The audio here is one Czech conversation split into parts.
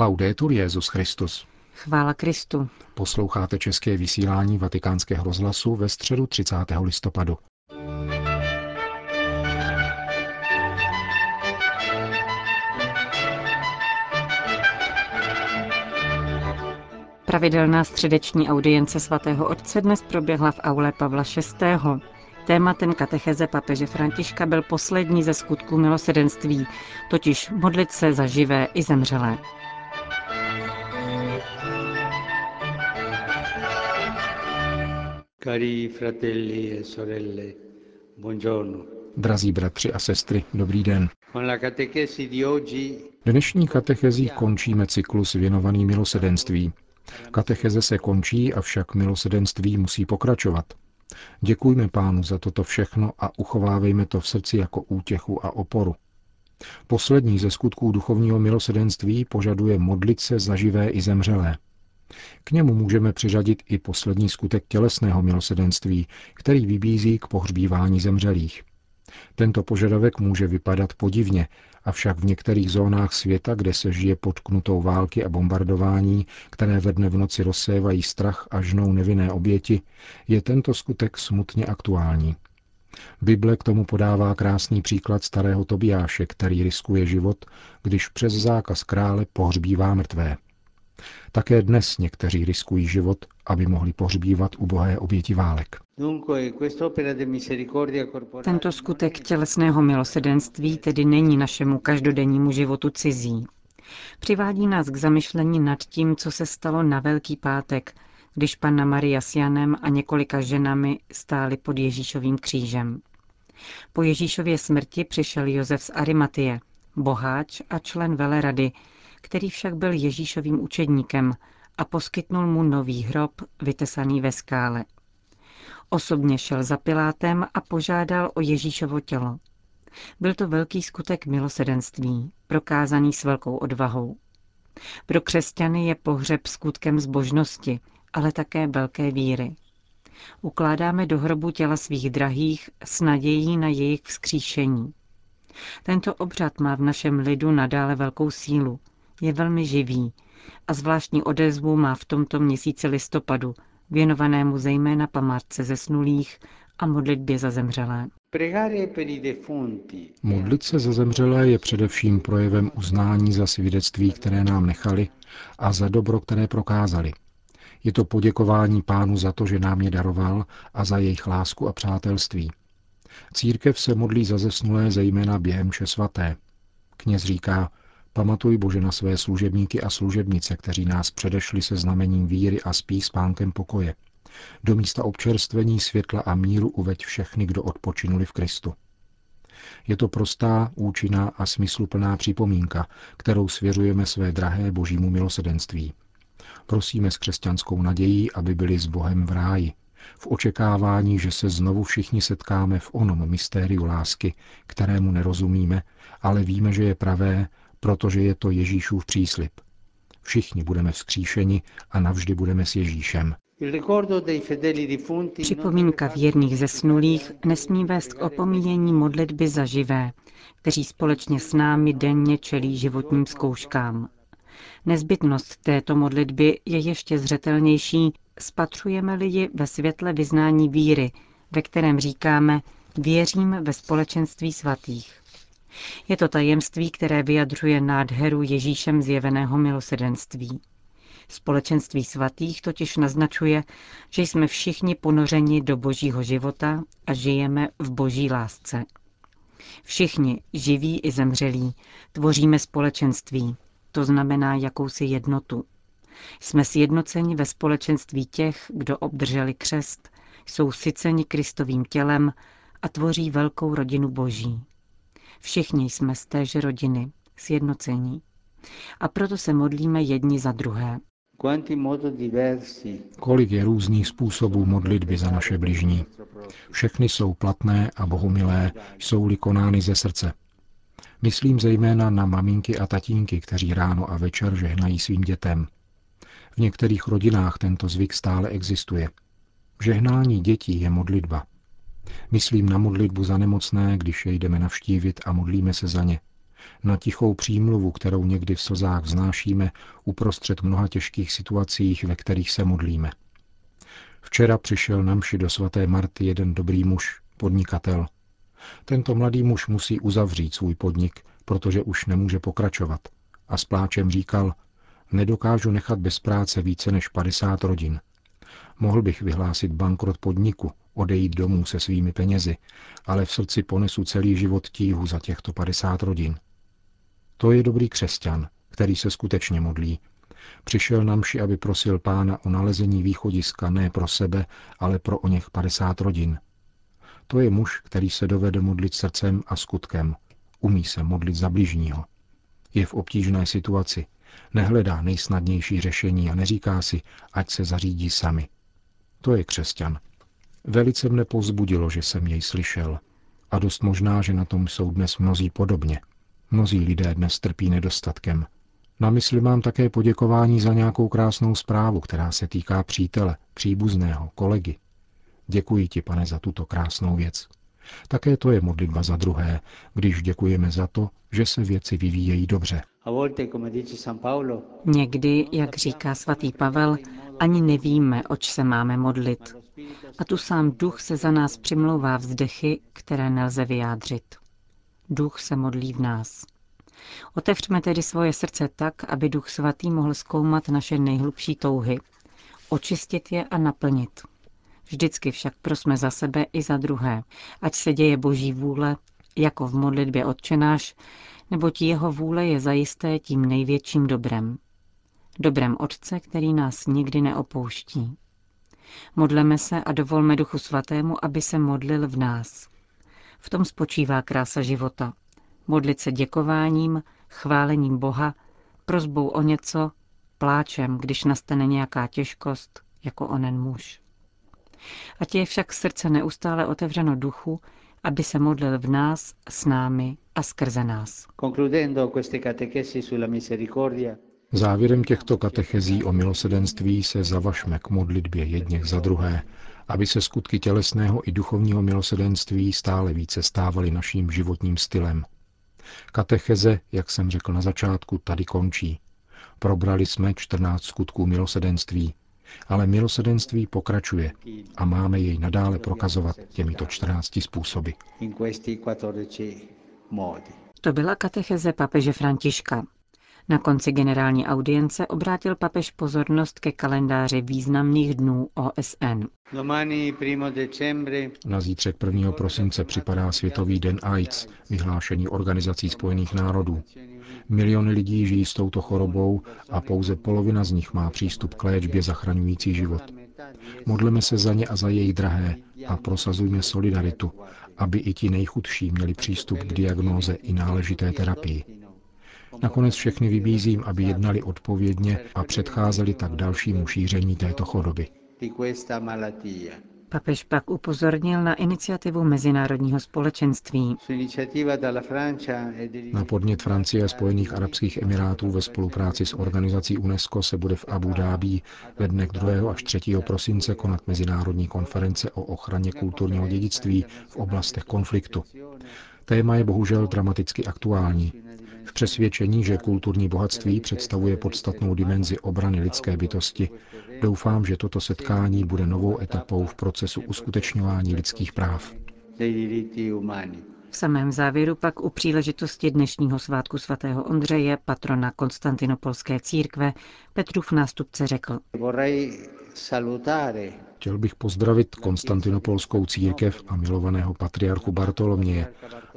Laudetur Jezus Christus. Chvála Kristu. Posloucháte české vysílání Vatikánského rozhlasu ve středu 30. listopadu. Pravidelná středeční audience svatého otce dnes proběhla v aule Pavla VI. Tématem katecheze papeže Františka byl poslední ze skutků milosedenství, totiž modlit se za živé i zemřelé. Cari fratelli e sorelle, buongiorno. Drazí bratři a sestry, dobrý den. Dnešní katechezí končíme cyklus věnovaný milosedenství. Katecheze se končí, avšak milosedenství musí pokračovat. Děkujme pánu za toto všechno a uchovávejme to v srdci jako útěchu a oporu. Poslední ze skutků duchovního milosedenství požaduje modlit se za živé i zemřelé. K němu můžeme přiřadit i poslední skutek tělesného milosedenství, který vybízí k pohřbívání zemřelých. Tento požadavek může vypadat podivně, avšak v některých zónách světa, kde se žije pod knutou války a bombardování, které ve dne v noci rozsévají strach a žnou nevinné oběti, je tento skutek smutně aktuální. Bible k tomu podává krásný příklad starého Tobiáše, který riskuje život, když přes zákaz krále pohřbívá mrtvé. Také dnes někteří riskují život, aby mohli pohřbívat ubohé oběti válek. Tento skutek tělesného milosedenství tedy není našemu každodennímu životu cizí. Přivádí nás k zamyšlení nad tím, co se stalo na Velký pátek, když panna Maria s Janem a několika ženami stáli pod Ježíšovým křížem. Po Ježíšově smrti přišel Josef z Arimatie, boháč a člen velerady, který však byl Ježíšovým učedníkem a poskytnul mu nový hrob vytesaný ve skále. Osobně šel za Pilátem a požádal o Ježíšovo tělo. Byl to velký skutek milosedenství, prokázaný s velkou odvahou. Pro křesťany je pohřeb skutkem zbožnosti, ale také velké víry. Ukládáme do hrobu těla svých drahých s nadějí na jejich vzkříšení. Tento obřad má v našem lidu nadále velkou sílu, je velmi živý a zvláštní odezvu má v tomto měsíci listopadu, věnovanému zejména památce zesnulých a modlitbě za zemřelé. Modlit se za zemřelé je především projevem uznání za svědectví, které nám nechali a za dobro, které prokázali. Je to poděkování pánu za to, že nám je daroval a za jejich lásku a přátelství. Církev se modlí za zesnulé zejména během vše svaté. Kněz říká, Pamatuj Bože na své služebníky a služebnice, kteří nás předešli se znamením víry a spí s pánkem pokoje. Do místa občerstvení světla a míru uveď všechny, kdo odpočinuli v Kristu. Je to prostá, účinná a smysluplná připomínka, kterou svěřujeme své drahé božímu milosedenství. Prosíme s křesťanskou nadějí, aby byli s Bohem v ráji, v očekávání, že se znovu všichni setkáme v onom mystériu lásky, kterému nerozumíme, ale víme, že je pravé protože je to Ježíšův příslip. Všichni budeme vzkříšeni a navždy budeme s Ježíšem. Připomínka věrných zesnulých nesmí vést k opomíjení modlitby za živé, kteří společně s námi denně čelí životním zkouškám. Nezbytnost této modlitby je ještě zřetelnější, spatřujeme-li ji ve světle vyznání víry, ve kterém říkáme věřím ve společenství svatých. Je to tajemství, které vyjadřuje nádheru Ježíšem zjeveného milosedenství. Společenství svatých totiž naznačuje, že jsme všichni ponořeni do božího života a žijeme v boží lásce. Všichni, živí i zemřelí, tvoříme společenství, to znamená jakousi jednotu. Jsme sjednoceni ve společenství těch, kdo obdrželi křest, jsou syceni Kristovým tělem a tvoří velkou rodinu boží. Všichni jsme z téže rodiny, sjednocení. A proto se modlíme jedni za druhé. Kolik je různých způsobů modlitby za naše bližní. Všechny jsou platné a bohumilé, jsou-li konány ze srdce. Myslím zejména na maminky a tatínky, kteří ráno a večer žehnají svým dětem. V některých rodinách tento zvyk stále existuje. Žehnání dětí je modlitba. Myslím na modlitbu za nemocné, když je jdeme navštívit a modlíme se za ně. na tichou přímluvu, kterou někdy v slzách vznášíme uprostřed mnoha těžkých situacích, ve kterých se modlíme. Včera přišel na mši do svaté Marty jeden dobrý muž, podnikatel. Tento mladý muž musí uzavřít svůj podnik, protože už nemůže pokračovat. A s pláčem říkal, nedokážu nechat bez práce více než 50 rodin. Mohl bych vyhlásit bankrot podniku, odejít domů se svými penězi, ale v srdci ponesu celý život tíhu za těchto 50 rodin. To je dobrý křesťan, který se skutečně modlí. Přišel na mši, aby prosil pána o nalezení východiska ne pro sebe, ale pro o něch 50 rodin. To je muž, který se dovede modlit srdcem a skutkem. Umí se modlit za bližního. Je v obtížné situaci, nehledá nejsnadnější řešení a neříká si, ať se zařídí sami. To je křesťan. Velice mne povzbudilo, že jsem jej slyšel. A dost možná, že na tom jsou dnes mnozí podobně. Mnozí lidé dnes trpí nedostatkem. Na mysli mám také poděkování za nějakou krásnou zprávu, která se týká přítele, příbuzného, kolegy. Děkuji ti, pane, za tuto krásnou věc. Také to je modlitba za druhé, když děkujeme za to, že se věci vyvíjejí dobře. Někdy, jak říká svatý Pavel, ani nevíme, oč se máme modlit. A tu sám duch se za nás přimlouvá vzdechy, které nelze vyjádřit. Duch se modlí v nás. Otevřme tedy svoje srdce tak, aby Duch Svatý mohl zkoumat naše nejhlubší touhy, očistit je a naplnit. Vždycky však prosme za sebe i za druhé, ať se děje Boží vůle, jako v modlitbě odčenáš, neboť jeho vůle je zajisté tím největším dobrem. Dobrem Otce, který nás nikdy neopouští. Modleme se a dovolme Duchu Svatému, aby se modlil v nás. V tom spočívá krása života. Modlit se děkováním, chválením Boha, prozbou o něco, pláčem, když nastane nějaká těžkost, jako onen muž. Ať je však srdce neustále otevřeno duchu, aby se modlil v nás, s námi a skrze nás. Závěrem těchto katechezí o milosedenství se zavašme k modlitbě jedněch za druhé, aby se skutky tělesného i duchovního milosedenství stále více stávaly naším životním stylem. Katecheze, jak jsem řekl na začátku, tady končí. Probrali jsme 14 skutků milosedenství, ale milosedenství pokračuje a máme jej nadále prokazovat těmito 14 způsoby. To byla katecheze papeže Františka. Na konci generální audience obrátil papež pozornost ke kalendáři významných dnů OSN. Na zítřek 1. prosince připadá Světový den AIDS, vyhlášený Organizací spojených národů. Miliony lidí žijí s touto chorobou a pouze polovina z nich má přístup k léčbě zachraňující život. Modleme se za ně a za její drahé a prosazujme solidaritu, aby i ti nejchudší měli přístup k diagnóze i náležité terapii. Nakonec všechny vybízím, aby jednali odpovědně a předcházeli tak dalšímu šíření této choroby. Papež pak upozornil na iniciativu mezinárodního společenství. Na podnět Francie a Spojených arabských emirátů ve spolupráci s organizací UNESCO se bude v Abu Dhabi ve dnech 2. až 3. prosince konat mezinárodní konference o ochraně kulturního dědictví v oblastech konfliktu. Téma je bohužel dramaticky aktuální. V přesvědčení, že kulturní bohatství představuje podstatnou dimenzi obrany lidské bytosti, doufám, že toto setkání bude novou etapou v procesu uskutečňování lidských práv. V samém závěru pak u příležitosti dnešního svátku svatého Ondřeje, patrona Konstantinopolské církve, Petrův nástupce řekl. Chtěl bych pozdravit Konstantinopolskou církev a milovaného patriarchu Bartoloměje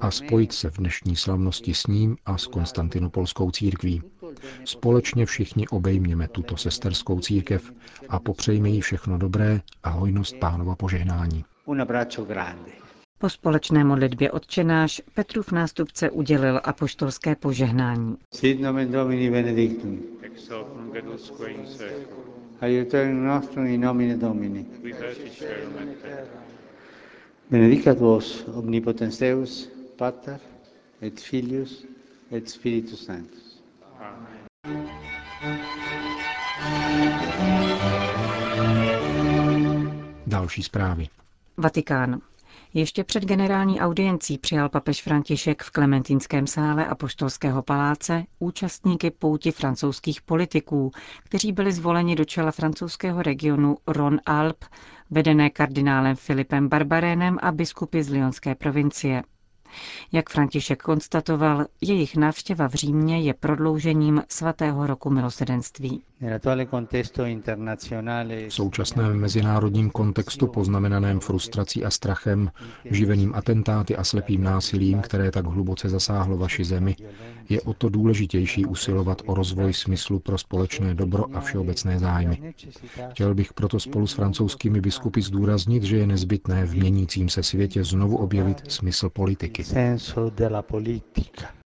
a spojit se v dnešní slavnosti s ním a s Konstantinopolskou církví. Společně všichni obejměme tuto sesterskou církev a popřejme jí všechno dobré a hojnost pánova požehnání. Po společné modlitbě odčenáš Petrův nástupce udělil apoštolské požehnání. Sit nomen Domini benedictum. Ex hoc nunc in seculum. Nostrum in nomine Domini. Qui feci celum et terra. Benedicat vos omnipotens Deus, Pater et Filius et Spiritus Sanctus. Amen. Další zprávy. Vatikán. Ještě před generální audiencí přijal papež František v Klementinském sále Apoštolského paláce účastníky pouti francouzských politiků, kteří byli zvoleni do čela francouzského regionu Rhône-Alpes, vedené kardinálem Filipem Barbarénem a biskupy z Lyonské provincie. Jak František konstatoval, jejich návštěva v Římě je prodloužením svatého roku milosedenství. V současném mezinárodním kontextu poznamenaném frustrací a strachem, živeným atentáty a slepým násilím, které tak hluboce zasáhlo vaši zemi, je o to důležitější usilovat o rozvoj smyslu pro společné dobro a všeobecné zájmy. Chtěl bych proto spolu s francouzskými biskupy zdůraznit, že je nezbytné v měnícím se světě znovu objevit smysl politiky.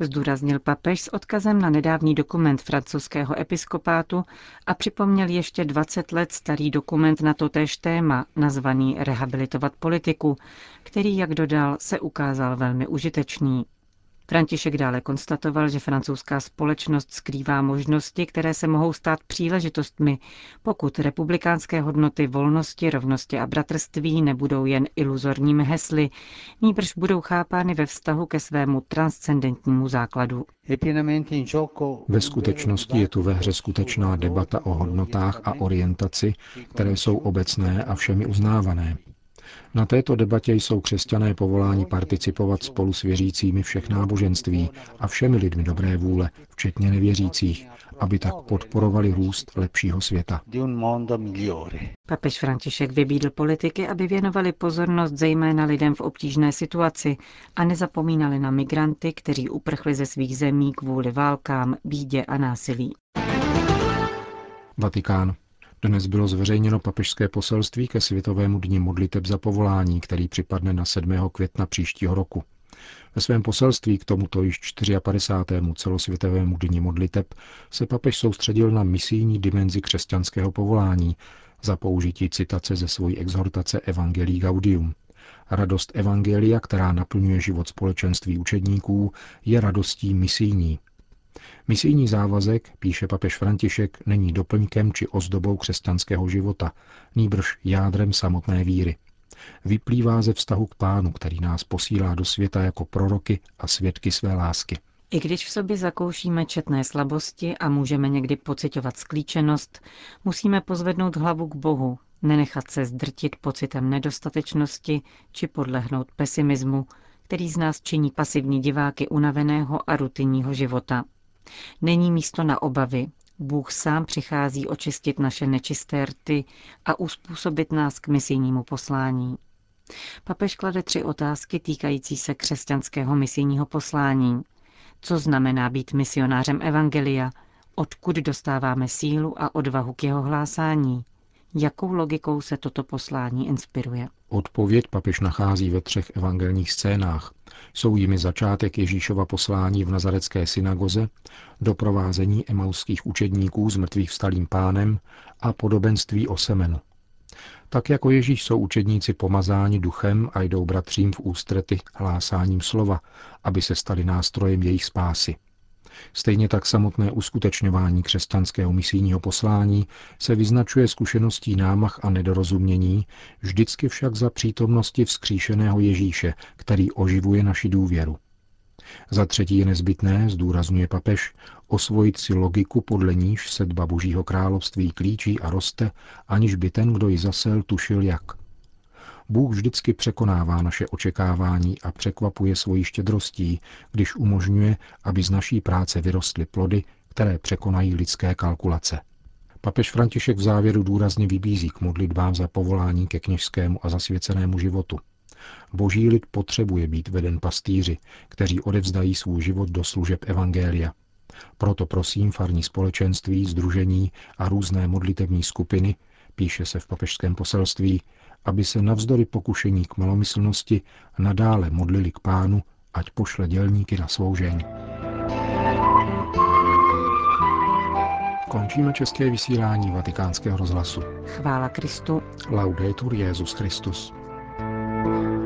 Zdůraznil papež s odkazem na nedávný dokument francouzského episkopátu a připomněl ještě 20 let starý dokument na totéž téma, nazvaný Rehabilitovat politiku, který, jak dodal, se ukázal velmi užitečný. František dále konstatoval, že francouzská společnost skrývá možnosti, které se mohou stát příležitostmi, pokud republikánské hodnoty volnosti, rovnosti a bratrství nebudou jen iluzorními hesly, níbrž budou chápány ve vztahu ke svému transcendentnímu základu. Ve skutečnosti je tu ve hře skutečná debata o hodnotách a orientaci, které jsou obecné a všemi uznávané. Na této debatě jsou křesťané povoláni participovat spolu s věřícími všech náboženství a všemi lidmi dobré vůle, včetně nevěřících, aby tak podporovali růst lepšího světa. Papež František vybídl politiky, aby věnovali pozornost zejména lidem v obtížné situaci a nezapomínali na migranty, kteří uprchli ze svých zemí kvůli válkám, bídě a násilí. Vatikán. Dnes bylo zveřejněno papežské poselství ke Světovému dni modliteb za povolání, který připadne na 7. května příštího roku. Ve svém poselství k tomuto již 54. celosvětovému dni modliteb se papež soustředil na misijní dimenzi křesťanského povolání za použití citace ze svojí exhortace Evangelii Gaudium. Radost Evangelia, která naplňuje život společenství učedníků, je radostí misijní, Misijní závazek, píše papež František, není doplňkem či ozdobou křesťanského života, nýbrž jádrem samotné víry. Vyplývá ze vztahu k pánu, který nás posílá do světa jako proroky a svědky své lásky. I když v sobě zakoušíme četné slabosti a můžeme někdy pocitovat sklíčenost, musíme pozvednout hlavu k Bohu, nenechat se zdrtit pocitem nedostatečnosti či podlehnout pesimismu, který z nás činí pasivní diváky unaveného a rutinního života. Není místo na obavy. Bůh sám přichází očistit naše nečisté rty a uspůsobit nás k misijnímu poslání. Papež klade tři otázky týkající se křesťanského misijního poslání. Co znamená být misionářem Evangelia? Odkud dostáváme sílu a odvahu k jeho hlásání? Jakou logikou se toto poslání inspiruje? Odpověď papež nachází ve třech evangelních scénách. Jsou jimi začátek Ježíšova poslání v nazarecké synagoze, doprovázení emauských učedníků s mrtvých vstalým pánem a podobenství o semenu. Tak jako Ježíš jsou učedníci pomazáni duchem a jdou bratřím v ústrety hlásáním slova, aby se stali nástrojem jejich spásy. Stejně tak samotné uskutečňování křesťanského misijního poslání se vyznačuje zkušeností námach a nedorozumění, vždycky však za přítomnosti vzkříšeného Ježíše, který oživuje naši důvěru. Za třetí je nezbytné, zdůrazňuje papež, osvojit si logiku, podle níž sedba Božího království klíčí a roste, aniž by ten, kdo ji zasel, tušil jak – Bůh vždycky překonává naše očekávání a překvapuje svojí štědrostí, když umožňuje, aby z naší práce vyrostly plody, které překonají lidské kalkulace. Papež František v závěru důrazně vybízí k modlitbám za povolání ke kněžskému a zasvěcenému životu. Boží lid potřebuje být veden pastýři, kteří odevzdají svůj život do služeb Evangelia. Proto prosím farní společenství, združení a různé modlitební skupiny, píše se v papežském poselství, aby se navzdory pokušení k malomyslnosti nadále modlili k pánu, ať pošle dělníky na svou žeň. Končíme české vysílání vatikánského rozhlasu. Chvála Kristu. Laudetur Jezus Christus. thank you